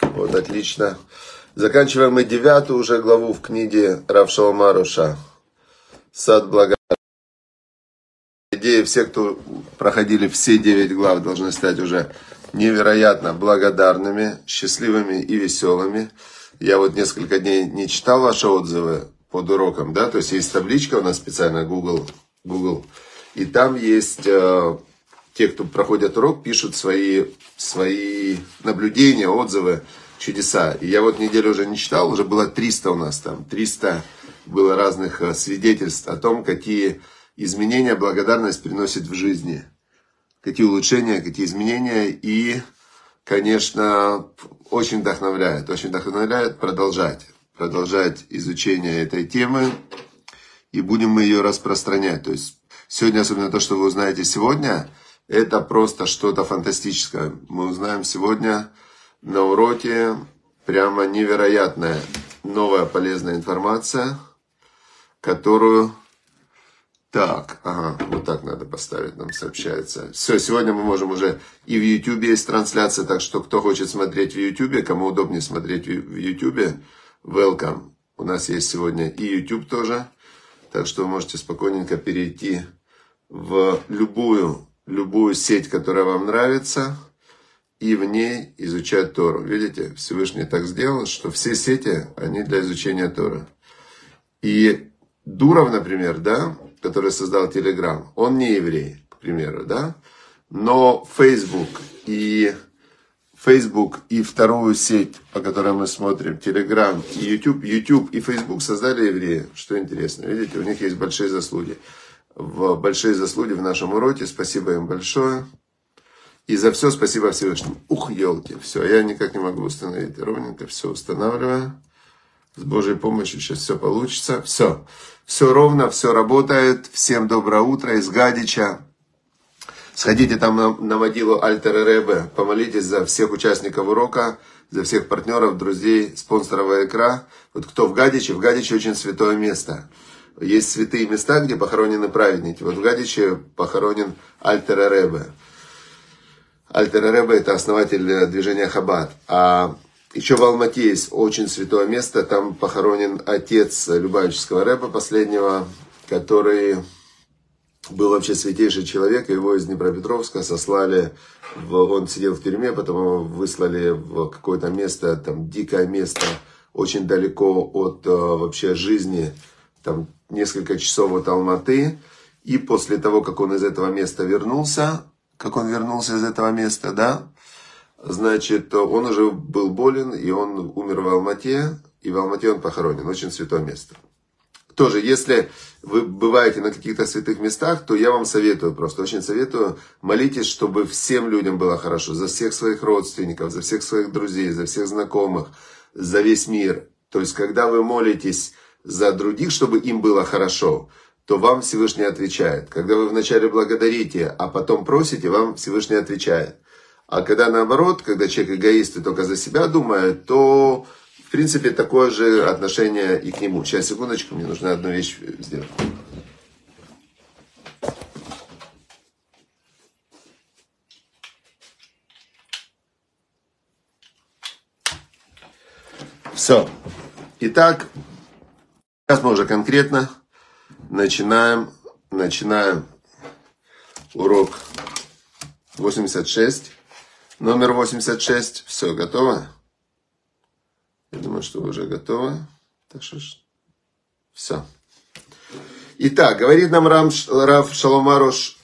Вот, отлично. Заканчиваем мы девятую уже главу в книге Равшалмаруша. Сад блага. Идея, все, кто проходили все девять глав, должны стать уже невероятно благодарными, счастливыми и веселыми. Я вот несколько дней не читал ваши отзывы под уроком, да, то есть есть табличка у нас специально Google, Google, и там есть э, те, кто проходят урок, пишут свои, свои наблюдения, отзывы чудеса. И я вот неделю уже не читал, уже было 300 у нас там, 300 было разных э, свидетельств о том, какие изменения благодарность приносит в жизни. Какие улучшения, какие изменения. И, конечно, очень вдохновляет, очень вдохновляет продолжать. Продолжать изучение этой темы. И будем мы ее распространять. То есть сегодня, особенно то, что вы узнаете сегодня, это просто что-то фантастическое. Мы узнаем сегодня на уроке прямо невероятная новая полезная информация, которую... Так, ага, вот так надо поставить, нам сообщается. Все, сегодня мы можем уже... И в YouTube есть трансляция, так что кто хочет смотреть в YouTube, кому удобнее смотреть в YouTube, welcome. У нас есть сегодня и YouTube тоже, так что вы можете спокойненько перейти в любую, любую сеть, которая вам нравится, и в ней изучать Тору. Видите, Всевышний так сделал, что все сети, они для изучения Торы. И Дуров, например, да, который создал Телеграм, он не еврей, к примеру, да, но Facebook и Facebook и вторую сеть, по которой мы смотрим, Telegram и YouTube, YouTube и Facebook создали евреи, что интересно, видите, у них есть большие заслуги. В большие заслуги в нашем уроке, спасибо им большое. И за все спасибо Всевышнему. Ух, елки, все, я никак не могу установить ровненько, все устанавливаю. С Божьей помощью сейчас все получится. Все, все ровно, все работает. Всем доброе утро из Гадича. Сходите там на, на могилу Альтера Ребе, помолитесь за всех участников урока, за всех партнеров, друзей, спонсоров икра. Вот кто в Гадиче, в Гадиче очень святое место. Есть святые места, где похоронены праведники. Вот в Гадиче похоронен Альтера Ребе. Альтер Рэбе это основатель движения Хаббат. А еще в Алмате есть очень святое место. Там похоронен отец Любавического Рэба последнего, который был вообще святейший человек. Его из Днепропетровска сослали, в, он сидел в тюрьме, потом его выслали в какое-то место, там дикое место, очень далеко от э, вообще жизни, там несколько часов от Алматы. И после того, как он из этого места вернулся, как он вернулся из этого места, да, значит, он уже был болен, и он умер в Алмате, и в Алмате он похоронен. Очень святое место. Тоже, если вы бываете на каких-то святых местах, то я вам советую, просто очень советую, молитесь, чтобы всем людям было хорошо, за всех своих родственников, за всех своих друзей, за всех знакомых, за весь мир. То есть, когда вы молитесь за других, чтобы им было хорошо, то вам Всевышний отвечает. Когда вы вначале благодарите, а потом просите, вам Всевышний отвечает. А когда наоборот, когда человек эгоист и только за себя думает, то в принципе такое же отношение и к нему. Сейчас, секундочку, мне нужно одну вещь сделать. Все. Итак, сейчас мы уже конкретно Начинаем, начинаем урок 86. Номер 86. Все, готово? Я думаю, что уже готовы. Так что все. Итак, говорит нам Рам, Рав Шаломарош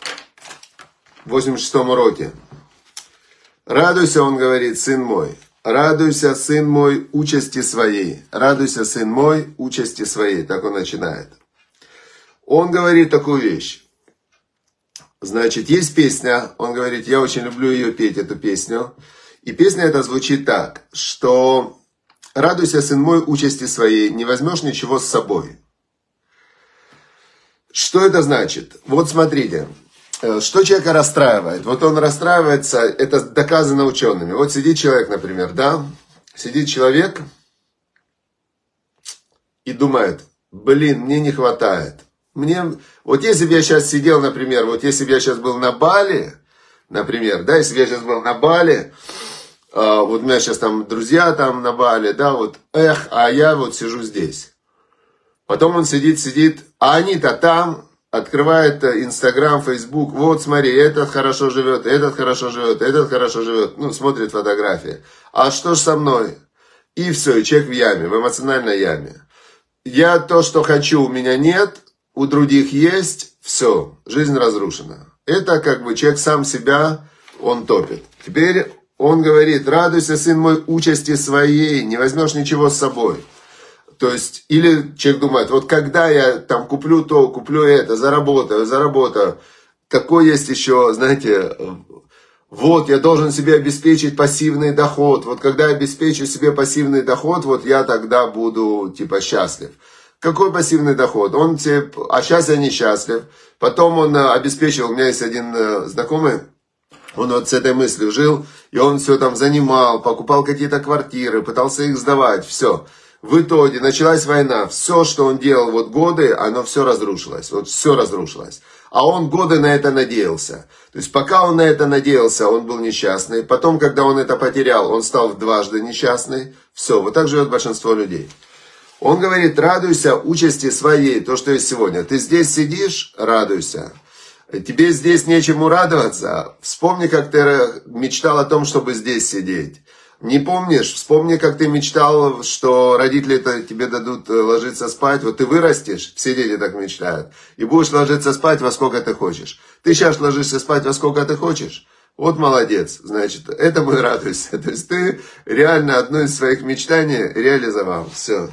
в 86 уроке. Радуйся, он говорит, сын мой. Радуйся, сын мой, участи своей. Радуйся, сын мой, участи своей. Так он начинает. Он говорит такую вещь. Значит, есть песня, он говорит, я очень люблю ее петь, эту песню. И песня эта звучит так, что «Радуйся, сын мой, участи своей, не возьмешь ничего с собой». Что это значит? Вот смотрите, что человека расстраивает? Вот он расстраивается, это доказано учеными. Вот сидит человек, например, да? Сидит человек и думает, блин, мне не хватает. Мне, вот если бы я сейчас сидел, например, вот если бы я сейчас был на Бали, например, да, если бы я сейчас был на Бали, а, вот у меня сейчас там друзья там на Бали, да, вот, эх, а я вот сижу здесь. Потом он сидит, сидит, а они-то там, открывает Инстаграм, Фейсбук, вот смотри, этот хорошо живет, этот хорошо живет, этот хорошо живет, ну, смотрит фотографии. А что ж со мной? И все, и человек в яме, в эмоциональной яме. Я то, что хочу, у меня нет, у других есть, все, жизнь разрушена. Это как бы человек сам себя, он топит. Теперь он говорит, радуйся, сын мой, участи своей, не возьмешь ничего с собой. То есть, или человек думает, вот когда я там куплю то, куплю это, заработаю, заработаю. Такой есть еще, знаете, вот я должен себе обеспечить пассивный доход. Вот когда я обеспечу себе пассивный доход, вот я тогда буду типа счастлив. Какой пассивный доход? Он тебе, а сейчас я несчастлив. Потом он э, обеспечил, у меня есть один э, знакомый, он вот с этой мыслью жил, и он все там занимал, покупал какие-то квартиры, пытался их сдавать, все. В итоге началась война. Все, что он делал вот годы, оно все разрушилось. Вот все разрушилось. А он годы на это надеялся. То есть пока он на это надеялся, он был несчастный. Потом, когда он это потерял, он стал дважды несчастный. Все, вот так живет большинство людей. Он говорит, радуйся участи своей, то, что есть сегодня. Ты здесь сидишь, радуйся. Тебе здесь нечему радоваться. Вспомни, как ты мечтал о том, чтобы здесь сидеть. Не помнишь? Вспомни, как ты мечтал, что родители -то тебе дадут э, ложиться спать. Вот ты вырастешь, все дети так мечтают, и будешь ложиться спать во сколько ты хочешь. Ты сейчас ложишься спать во сколько ты хочешь. Вот молодец, значит, этому и радуйся. То есть ты реально одно из своих мечтаний реализовал. Все.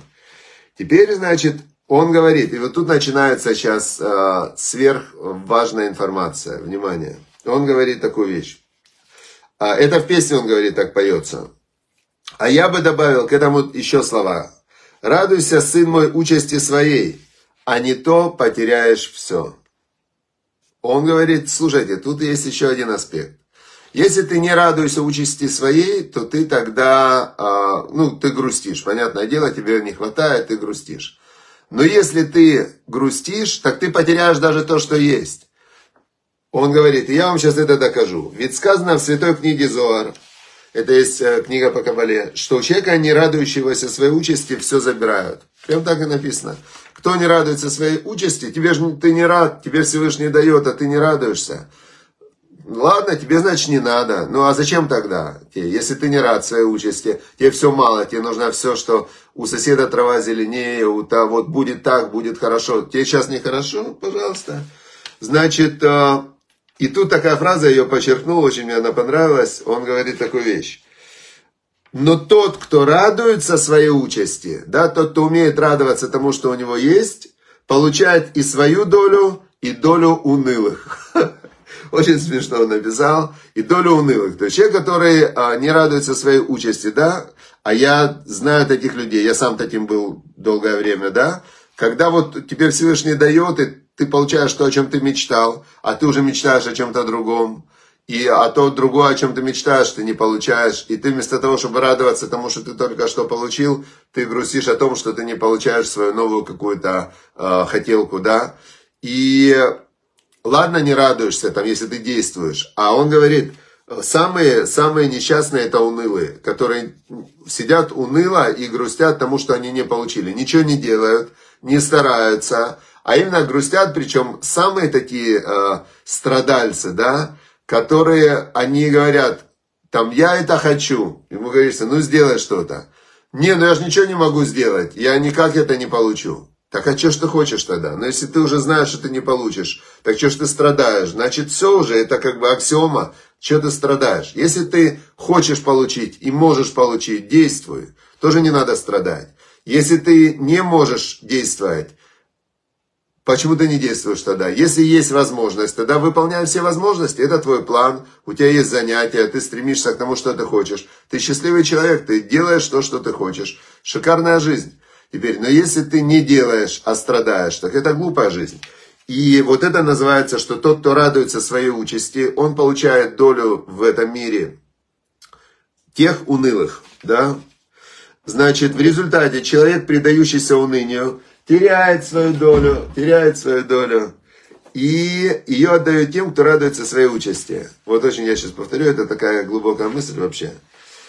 Теперь, значит, он говорит, и вот тут начинается сейчас э, сверхважная информация. Внимание. Он говорит такую вещь. А, это в песне он говорит, так поется. А я бы добавил к этому еще слова. «Радуйся, сын мой, участи своей, а не то потеряешь все». Он говорит, слушайте, тут есть еще один аспект. Если ты не радуешься участи своей, то ты тогда, э, ну, ты грустишь. Понятное дело, тебе не хватает, ты грустишь. Но если ты грустишь, так ты потеряешь даже то, что есть. Он говорит, я вам сейчас это докажу. Ведь сказано в святой книге Зоар, это есть э, книга по Кабале, что у человека, не радующегося своей участи, все забирают. Прям так и написано. Кто не радуется своей участи, тебе же ты не рад, тебе Всевышний дает, а ты не радуешься. Ладно, тебе, значит, не надо. Ну, а зачем тогда? Если ты не рад своей участи, тебе все мало, тебе нужно все, что у соседа трава зеленее, у того, вот будет так, будет хорошо. Тебе сейчас нехорошо? Пожалуйста. Значит, э, и тут такая фраза, я ее подчеркнул, очень мне она понравилась. Он говорит такую вещь. Но тот, кто радуется своей участи, да, тот, кто умеет радоваться тому, что у него есть, получает и свою долю, и долю унылых. Очень смешно он написал. И долю унылых. То есть человек, который а, не радуется своей участи, да, а я знаю таких людей, я сам таким был долгое время, да, когда вот тебе Всевышний дает, и ты получаешь то, о чем ты мечтал, а ты уже мечтаешь о чем-то другом. И а то другое, о чем ты мечтаешь, ты не получаешь. И ты вместо того, чтобы радоваться тому, что ты только что получил, ты грустишь о том, что ты не получаешь свою новую какую-то э, хотелку, да. И ладно, не радуешься, там, если ты действуешь. А он говорит, самые, самые несчастные это унылые, которые сидят уныло и грустят тому, что они не получили. Ничего не делают, не стараются, а именно грустят, причем самые такие э, страдальцы, да, которые, они говорят, там, я это хочу. Ему говорится, ну сделай что-то. Не, ну я же ничего не могу сделать, я никак это не получу. Так а что ж ты хочешь тогда? Но если ты уже знаешь, что ты не получишь, так что ж ты страдаешь? Значит, все уже, это как бы аксиома, что ты страдаешь. Если ты хочешь получить и можешь получить, действуй. Тоже не надо страдать. Если ты не можешь действовать, Почему ты не действуешь тогда? Если есть возможность, тогда выполняй все возможности. Это твой план, у тебя есть занятия, ты стремишься к тому, что ты хочешь. Ты счастливый человек, ты делаешь то, что ты хочешь. Шикарная жизнь. Теперь, но если ты не делаешь, а страдаешь, так это глупая жизнь. И вот это называется, что тот, кто радуется своей участи, он получает долю в этом мире тех унылых, да? Значит, в результате человек, предающийся унынию, теряет свою долю, теряет свою долю. и ее отдает тем, кто радуется своей участи. Вот очень я сейчас повторю, это такая глубокая мысль вообще.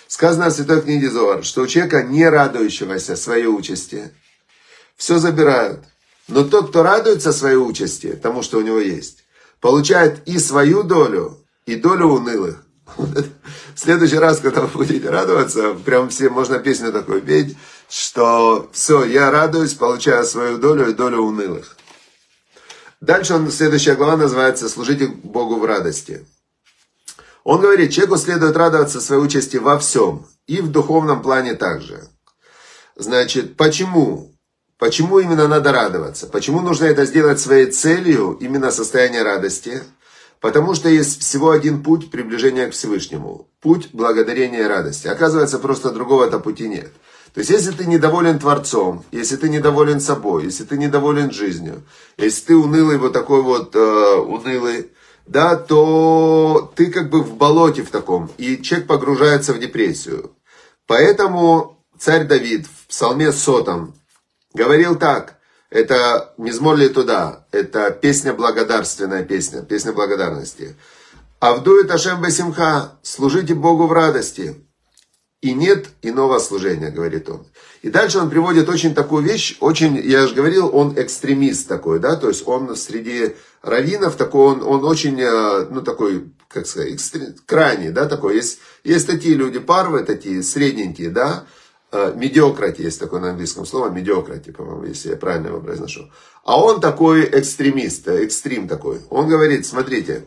Сказано в Святой книге Зоар, что у человека, не радующегося своей участи, все забирают. Но тот, кто радуется своей участи, тому, что у него есть, получает и свою долю, и долю унылых. В следующий раз, когда вы будете радоваться, прям все, можно песню такую петь, что все, я радуюсь, получаю свою долю и долю унылых. Дальше он, следующая глава называется «Служите Богу в радости». Он говорит, человеку следует радоваться своей участи во всем, и в духовном плане также. Значит, почему? Почему именно надо радоваться? Почему нужно это сделать своей целью, именно состояние радости? Потому что есть всего один путь приближения к Всевышнему. Путь благодарения и радости. Оказывается, просто другого-то пути нет. То есть, если ты недоволен Творцом, если ты недоволен собой, если ты недоволен жизнью, если ты унылый, вот такой вот э, унылый, да, то ты как бы в болоте в таком, и человек погружается в депрессию. Поэтому царь Давид в псалме сотом говорил так, это «Мизмор ли туда», это песня благодарственная песня, песня благодарности. «Авдует Ашем Басимха, служите Богу в радости». И нет иного служения, говорит он. И дальше он приводит очень такую вещь, очень, я же говорил, он экстремист такой, да, то есть он среди раввинов такой, он, он очень, э, ну, такой, как сказать, экстрем, крайний, да, такой. Есть, есть такие люди, парвы такие, средненькие, да, медиократи, есть такое на английском слово, медиократи, по-моему, если я правильно его произношу. А он такой экстремист, экстрим такой. Он говорит, смотрите,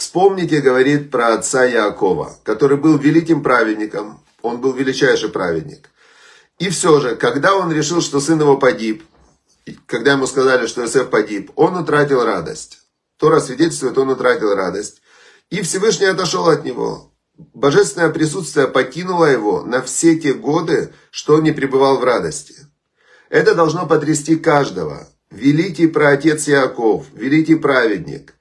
вспомните, говорит про отца Яакова, который был великим праведником, он был величайший праведник. И все же, когда он решил, что сын его погиб, когда ему сказали, что Иосиф погиб, он утратил радость. Тора свидетельствует, он утратил радость. И Всевышний отошел от него. Божественное присутствие покинуло его на все те годы, что он не пребывал в радости. Это должно потрясти каждого. Великий праотец Яков, великий праведник.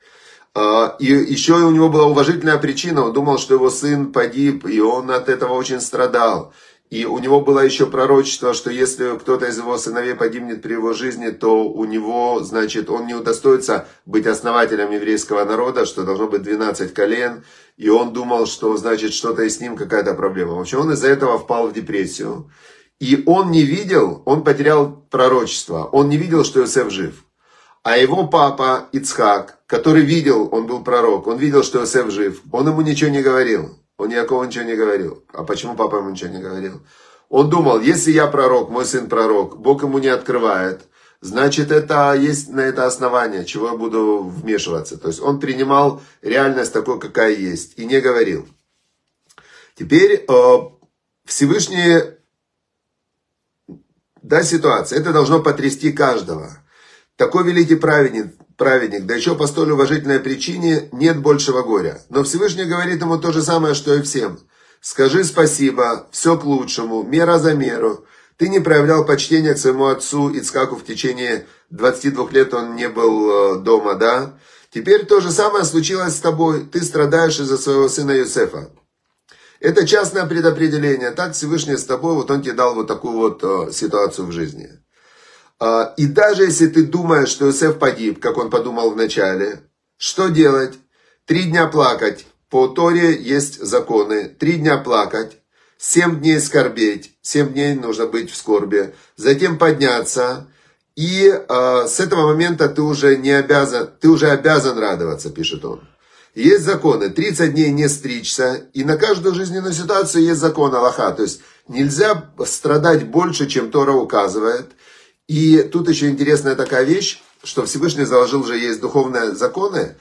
А, и еще у него была уважительная причина. Он думал, что его сын погиб, и он от этого очень страдал. И у него было еще пророчество, что если кто-то из его сыновей погибнет при его жизни, то у него, значит, он не удостоится быть основателем еврейского народа, что должно быть 12 колен. И он думал, что, значит, что-то и с ним какая-то проблема. В общем, он из-за этого впал в депрессию. И он не видел, он потерял пророчество, он не видел, что Иосиф жив. А его папа Ицхак, который видел, он был пророк, он видел, что Иосиф жив, он ему ничего не говорил. Он никакого ничего не говорил. А почему папа ему ничего не говорил? Он думал, если я пророк, мой сын пророк, Бог ему не открывает, значит, это есть на это основание, чего я буду вмешиваться. То есть он принимал реальность такой, какая есть, и не говорил. Теперь э, Всевышний, да, ситуация, это должно потрясти каждого. Такой великий праведник, праведник, да еще по столь уважительной причине нет большего горя. Но Всевышний говорит ему то же самое, что и всем. Скажи спасибо, все к лучшему, мера за меру. Ты не проявлял почтения к своему отцу Ицкаку в течение 22 лет, он не был э, дома, да? Теперь то же самое случилось с тобой. Ты страдаешь из-за своего сына Юсефа. Это частное предопределение. Так Всевышний с тобой, вот он тебе дал вот такую вот э, ситуацию в жизни. А, и даже если ты думаешь, что Иосиф погиб, как он подумал вначале, что делать? Три дня плакать. По Торе есть законы. Три дня плакать. Семь дней скорбеть. Семь дней нужно быть в скорби. Затем подняться. И э, с этого момента ты уже не обязан, ты уже обязан радоваться, пишет он. Есть законы. 30 дней не стричься. И на каждую жизненную ситуацию есть закон Аллаха. То есть нельзя страдать больше, чем Тора указывает. И тут еще интересная такая вещь, что Всевышний заложил же есть духовные законы,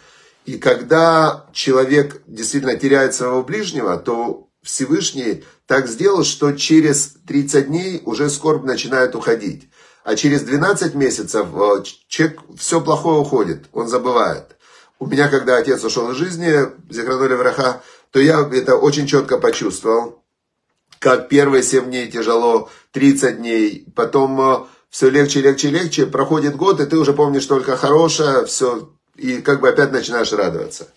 и когда человек действительно теряет своего ближнего, то Всевышний так сделал, что через 30 дней уже скорбь начинает уходить. А через 12 месяцев э, человек все плохое уходит, он забывает. У меня, когда отец ушел из жизни, Зихранули Враха, то я это очень четко почувствовал. Как первые 7 дней тяжело, 30 дней, потом э, все легче, легче, легче, проходит год, и ты уже помнишь только хорошее, все, и как бы опять начинаешь радоваться.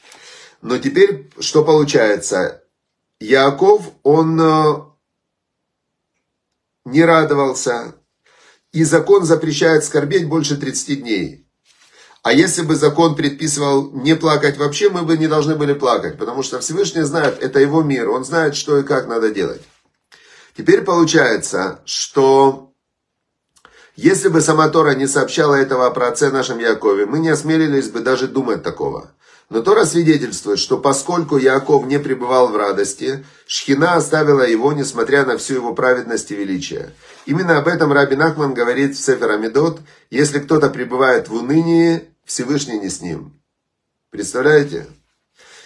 Но теперь что получается? Яков, он э, не радовался, и закон запрещает скорбеть больше 30 дней. А если бы закон предписывал не плакать вообще, мы бы не должны были плакать, потому что Всевышний знает, это его мир, он знает, что и как надо делать. Теперь получается, что если бы сама Тора не сообщала этого про отце нашем Якове, мы не осмелились бы даже думать такого. Но Тора свидетельствует, что поскольку Яков не пребывал в радости, Шхина оставила его, несмотря на всю его праведность и величие. Именно об этом Раби Нахман говорит в Сефер Амидот, если кто-то пребывает в унынии, Всевышний не с ним. Представляете?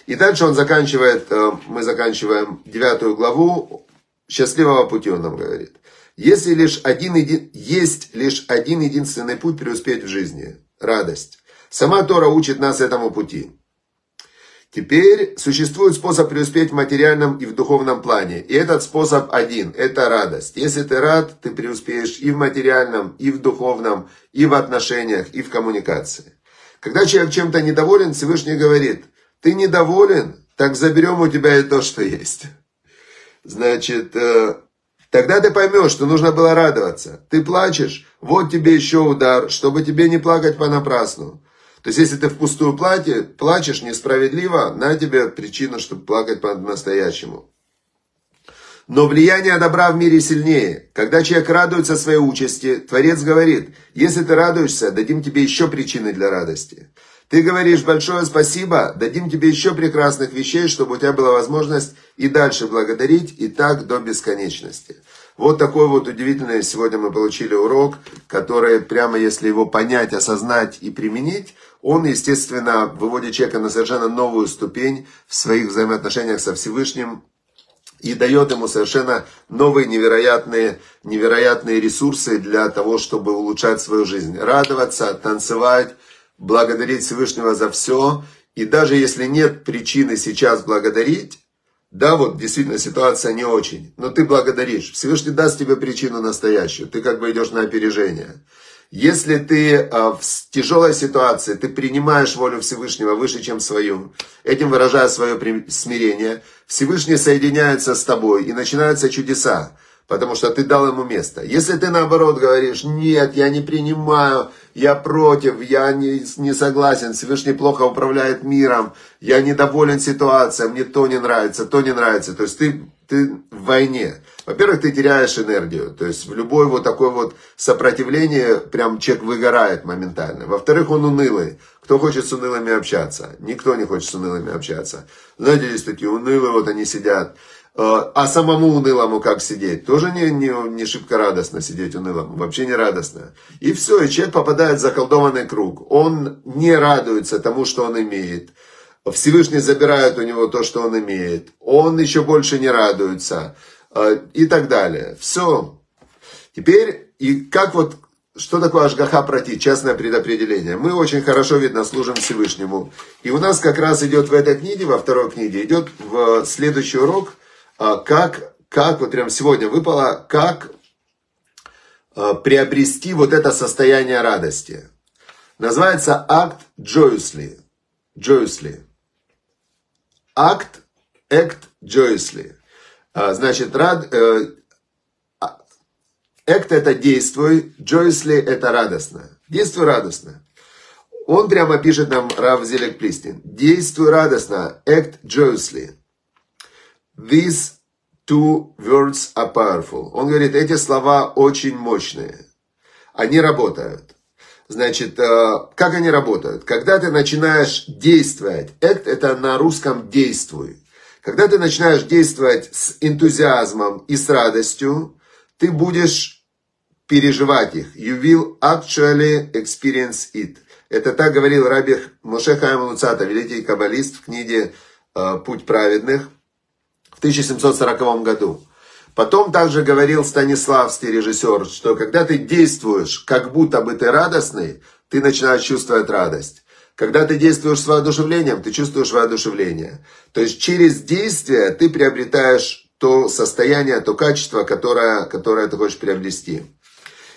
И дальше он заканчивает, э, мы заканчиваем девятую главу, счастливого пути он нам говорит. Если лишь один, есть лишь один единственный путь преуспеть в жизни – радость. Сама Тора учит нас этому пути. Теперь существует способ преуспеть в материальном и в духовном плане. И этот способ один – это радость. Если ты рад, ты преуспеешь и в материальном, и в духовном, и в отношениях, и в коммуникации. Когда человек чем-то недоволен, Всевышний говорит, ты недоволен, так заберем у тебя и то, что есть. Значит, э, тогда ты поймешь, что нужно было радоваться. Ты плачешь, вот тебе еще удар, чтобы тебе не плакать понапрасну. То есть, если ты впустую платье, плачешь несправедливо, на тебе причина, чтобы плакать по-настоящему. Но влияние добра в мире сильнее. Когда человек радуется своей участи, Творец говорит, если ты радуешься, дадим тебе еще причины для радости. Ты говоришь большое спасибо, дадим тебе еще прекрасных вещей, чтобы у тебя была возможность и дальше благодарить, и так до бесконечности. Вот такой вот удивительный сегодня мы получили урок, который прямо если его понять, осознать и применить, он, естественно, выводит человека на совершенно новую ступень в своих взаимоотношениях со Всевышним и дает ему совершенно новые невероятные, невероятные ресурсы для того, чтобы улучшать свою жизнь. Радоваться, танцевать, благодарить Всевышнего за все. И даже если нет причины сейчас благодарить, да, вот действительно ситуация не очень, но ты благодаришь. Всевышний даст тебе причину настоящую, ты как бы идешь на опережение. Если ты а, в тяжелой ситуации, ты принимаешь волю Всевышнего выше, чем свою, этим выражая свое смирение, Всевышний соединяется с тобой и начинаются чудеса, потому что ты дал ему место. Если ты наоборот говоришь, нет, я не принимаю, я против, я не, не согласен, Всевышний плохо управляет миром, я недоволен ситуацией, мне то не нравится, то не нравится. То есть ты, ты в войне. Во-первых, ты теряешь энергию. То есть в любое вот такое вот сопротивление прям человек выгорает моментально. Во-вторых, он унылый. Кто хочет с унылыми общаться? Никто не хочет с унылыми общаться. Знаете, есть такие унылые, вот они сидят. А самому унылому как сидеть? Тоже не, не, не шибко радостно сидеть унылому, вообще не радостно. И все, и человек попадает в заколдованный круг. Он не радуется тому, что он имеет. Всевышний забирает у него то, что он имеет. Он еще больше не радуется. Э, и так далее. Все. Теперь, и как вот, что такое Ашгаха пройти, частное предопределение? Мы очень хорошо, видно, служим Всевышнему. И у нас как раз идет в этой книге, во второй книге, идет в следующий урок – а, как, как вот прям сегодня выпало, как а, приобрести вот это состояние радости. Называется акт joyously. Joyously. Акт, act joyously. А, значит, рад, э, act это действуй, joyously это радостно. Действуй радостно. Он прямо пишет нам Рав Зелек Плистин. Действуй радостно, act joyously. These two words are powerful. Он говорит, эти слова очень мощные. Они работают. Значит, э, как они работают? Когда ты начинаешь действовать, act это на русском действуй. Когда ты начинаешь действовать с энтузиазмом и с радостью, ты будешь переживать их. You will actually experience it. Это так говорил Раби Моше Луцата, великий каббалист в книге э, «Путь праведных» в 1740 году. Потом также говорил Станиславский режиссер, что когда ты действуешь, как будто бы ты радостный, ты начинаешь чувствовать радость. Когда ты действуешь с воодушевлением, ты чувствуешь воодушевление. То есть через действие ты приобретаешь то состояние, то качество, которое, которое ты хочешь приобрести.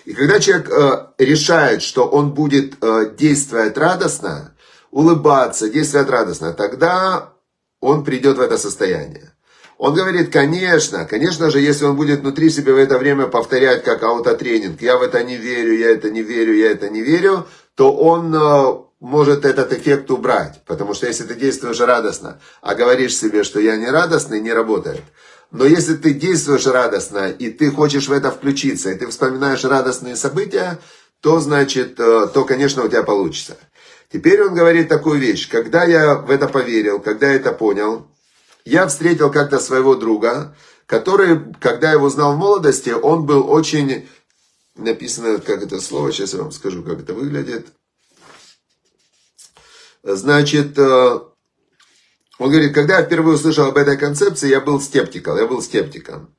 И когда человек э, решает, что он будет э, действовать радостно, улыбаться, действовать радостно, тогда он придет в это состояние. Он говорит, конечно, конечно же, если он будет внутри себя в это время повторять как аутотренинг, я в это не верю, я это не верю, я это не верю, то он, э, может этот эффект убрать. Потому что если ты действуешь радостно, а говоришь себе, что я не радостный, не работает. Но если ты действуешь радостно, и ты хочешь в это включиться, и ты вспоминаешь радостные события, то, значит, э, то, конечно, у тебя получится. Теперь он говорит такую вещь. Когда я в это поверил, когда я это понял, я встретил как-то своего друга, который, когда я его знал в молодости, он был очень... Написано, как это слово, сейчас я вам скажу, как это выглядит. Значит, э, он говорит, когда я впервые услышал об этой концепции, я был скептиком, я был скептиком.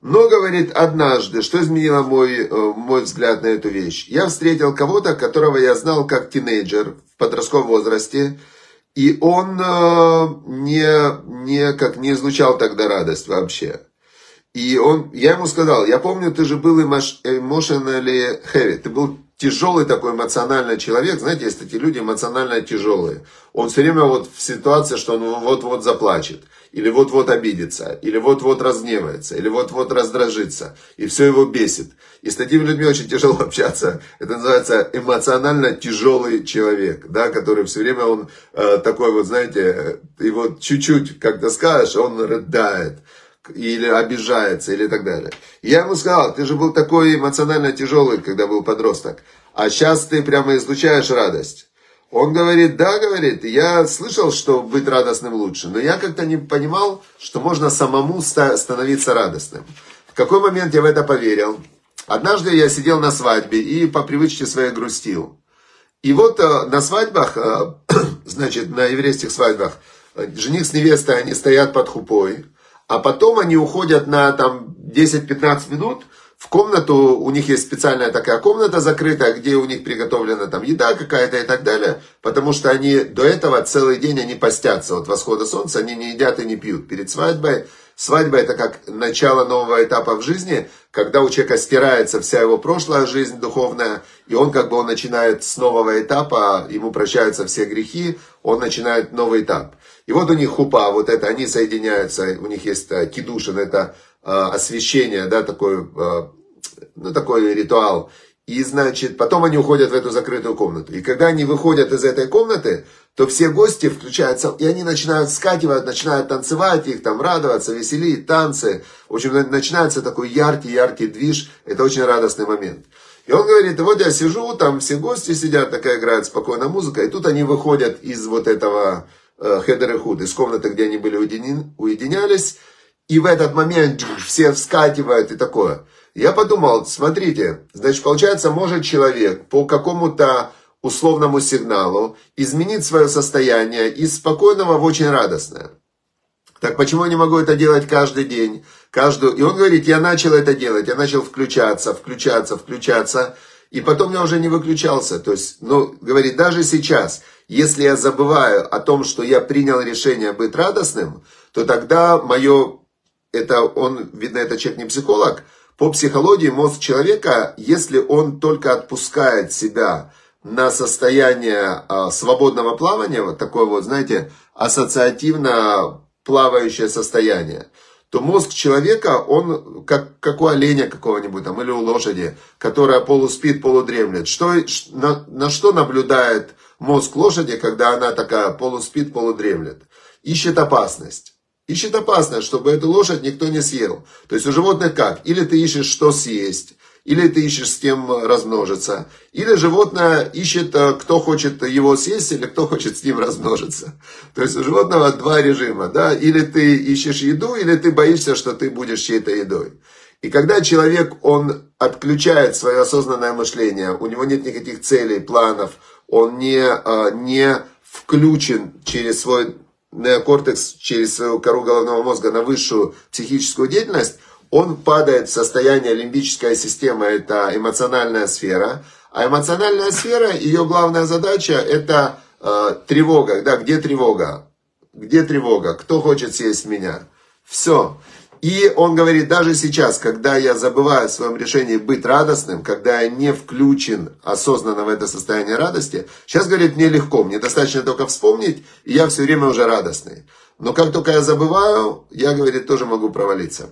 Но, говорит, однажды, что изменило мой, э, мой взгляд на эту вещь? Я встретил кого-то, которого я знал как тинейджер в подростковом возрасте, и он э, не, не, как, не излучал тогда радость вообще. И он, я ему сказал, я помню, ты же был emotionally heavy, ты был тяжелый такой эмоциональный человек, знаете, есть такие люди эмоционально тяжелые. Он все время вот в ситуации, что он вот-вот заплачет, или вот-вот обидится, или вот-вот разгневается, или вот-вот раздражится, и все его бесит. И с такими людьми очень тяжело общаться. Это называется эмоционально тяжелый человек, да, который все время он э, такой вот, знаете, и вот чуть-чуть, как-то скажешь, он рыдает или обижается, или так далее. я ему сказал, ты же был такой эмоционально тяжелый, когда был подросток, а сейчас ты прямо излучаешь радость. Он говорит, да, говорит, я слышал, что быть радостным лучше, но я как-то не понимал, что можно самому становиться радостным. В какой момент я в это поверил? Однажды я сидел на свадьбе и по привычке своей грустил. И вот э, на свадьбах, э, значит, на еврейских свадьбах, э, жених с невестой, они стоят под хупой, а потом они уходят на там 10-15 минут в комнату, у них есть специальная такая комната закрытая, где у них приготовлена там еда какая-то и так далее, потому что они до этого целый день они постятся от восхода солнца, они не едят и не пьют. Перед свадьбой, свадьба это как начало нового этапа в жизни, когда у человека стирается вся его прошлая жизнь духовная, и он как бы он начинает с нового этапа, ему прощаются все грехи, он начинает новый этап. И вот у них хупа, вот это, они соединяются, у них есть э, кидушин, это э, освещение, да, такой, э, ну, такой ритуал. И, значит, потом они уходят в эту закрытую комнату. И когда они выходят из этой комнаты, то все гости включаются, и они начинают скакивать, начинают танцевать, их там радоваться, веселить, танцы. В общем, начинается такой яркий-яркий движ. Это очень радостный момент. И он говорит, вот я сижу, там все гости сидят, такая играет спокойная музыка, и тут они выходят из вот этого Хедер и Худ, из комнаты, где они были уединялись, и в этот момент все вскакивают и такое. Я подумал, смотрите, значит, получается, может человек по какому-то условному сигналу изменить свое состояние из спокойного в очень радостное. Так почему я не могу это делать каждый день? Каждую... И он говорит, я начал это делать, я начал включаться, включаться, включаться, и потом я уже не выключался. То есть, ну, говорит, даже сейчас, если я забываю о том, что я принял решение быть радостным, то тогда мое, это он, видно, это человек не психолог, по психологии мозг человека, если он только отпускает себя на состояние а, свободного плавания, вот такое вот, знаете, ассоциативно плавающее состояние, то мозг человека, он как, как у оленя какого-нибудь там или у лошади, которая полуспит, полудремлет. Что, на, на что наблюдает мозг лошади, когда она такая полуспит, полудремлет. Ищет опасность. Ищет опасность, чтобы эту лошадь никто не съел. То есть у животных как? Или ты ищешь, что съесть, или ты ищешь с кем размножиться, или животное ищет, э, кто хочет его съесть, или кто хочет с ним размножиться. То есть у животного два режима, да, или ты ищешь еду, или ты боишься, что ты будешь чьей-то едой. И когда человек, он отключает свое осознанное мышление, у него нет никаких целей, планов, он не, а, не включен через свой неокортекс, через свою кору головного мозга на высшую психическую деятельность, он падает в состояние лимбическая система, это эмоциональная сфера. А эмоциональная сфера, ее главная задача это э, тревога. Да, где тревога? Где тревога? Кто хочет съесть меня? Все. И он говорит, даже сейчас, когда я забываю о своем решении быть радостным, когда я не включен осознанно в это состояние радости, сейчас, говорит, мне легко, мне достаточно только вспомнить, и я все время уже радостный. Но как только я забываю, я, говорит, тоже могу провалиться.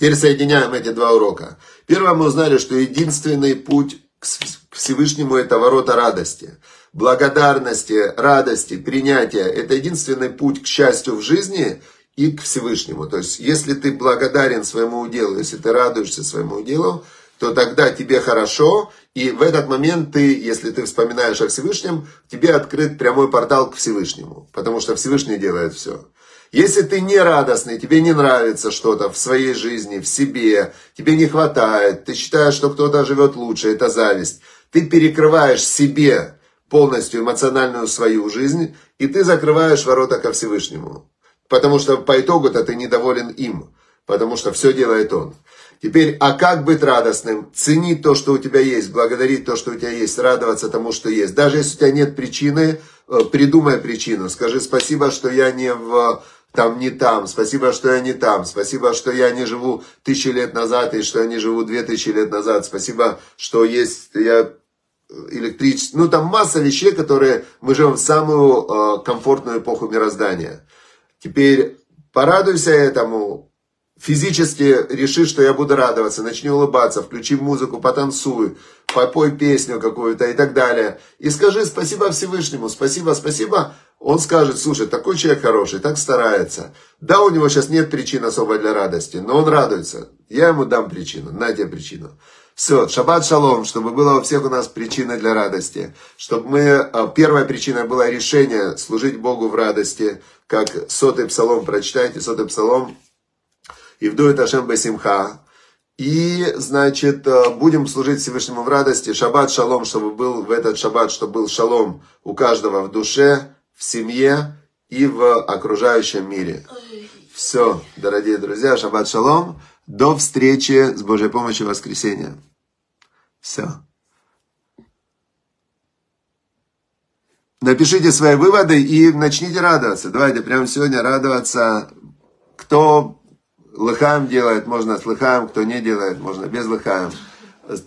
Теперь соединяем эти два урока. Первое, мы узнали, что единственный путь к Всевышнему это ворота радости. благодарности, радости, принятия. Это единственный путь к счастью в жизни и к Всевышнему. То есть, если ты благодарен своему делу, если ты радуешься своему делу, то тогда тебе хорошо, и в этот момент ты, если ты вспоминаешь о Всевышнем, тебе открыт прямой портал к Всевышнему, потому что Всевышний делает все. Если ты не радостный, тебе не нравится что-то в своей жизни, в себе, тебе не хватает, ты считаешь, что кто-то живет лучше, это зависть, ты перекрываешь себе полностью эмоциональную свою жизнь, и ты закрываешь ворота ко Всевышнему. Потому что по итогу-то ты недоволен им, потому что все делает он. Теперь, а как быть радостным? Ценить то, что у тебя есть, благодарить то, что у тебя есть, радоваться тому, что есть. Даже если у тебя нет причины, э, придумай причину. Скажи спасибо, что я не в там не там, спасибо, что я не там, спасибо, что я не живу тысячи лет назад и что я не живу две тысячи лет назад, спасибо, что есть я электричество, ну там масса вещей, которые мы живем в самую э, комфортную эпоху мироздания. Теперь порадуйся этому, физически реши, что я буду радоваться, начни улыбаться, включи музыку, потанцуй, попой песню какую-то и так далее. И скажи спасибо Всевышнему, спасибо, спасибо, он скажет, слушай, такой человек хороший, так старается. Да, у него сейчас нет причин особой для радости, но он радуется. Я ему дам причину, на тебе причину. Все, шаббат шалом, чтобы было у всех у нас причина для радости. Чтобы мы, а, первая причина была решение служить Богу в радости, как сотый псалом, прочитайте сотый псалом. Ивдует Ашем Басимха. И, значит, а, будем служить Всевышнему в радости. Шаббат шалом, чтобы был в этот шаббат, чтобы был шалом у каждого в душе, в семье и в окружающем мире. Все, дорогие друзья, шаббат шалом. До встречи с Божьей помощью в воскресенье. Все. Напишите свои выводы и начните радоваться. Давайте прямо сегодня радоваться. Кто лыхаем делает, можно с лыхаем, кто не делает, можно без лыхаем.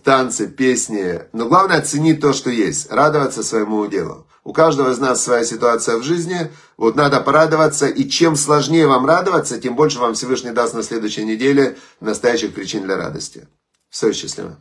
Танцы, песни. Но главное оценить то, что есть. Радоваться своему делу. У каждого из нас своя ситуация в жизни. Вот надо порадоваться. И чем сложнее вам радоваться, тем больше вам Всевышний даст на следующей неделе настоящих причин для радости. Все, счастливо.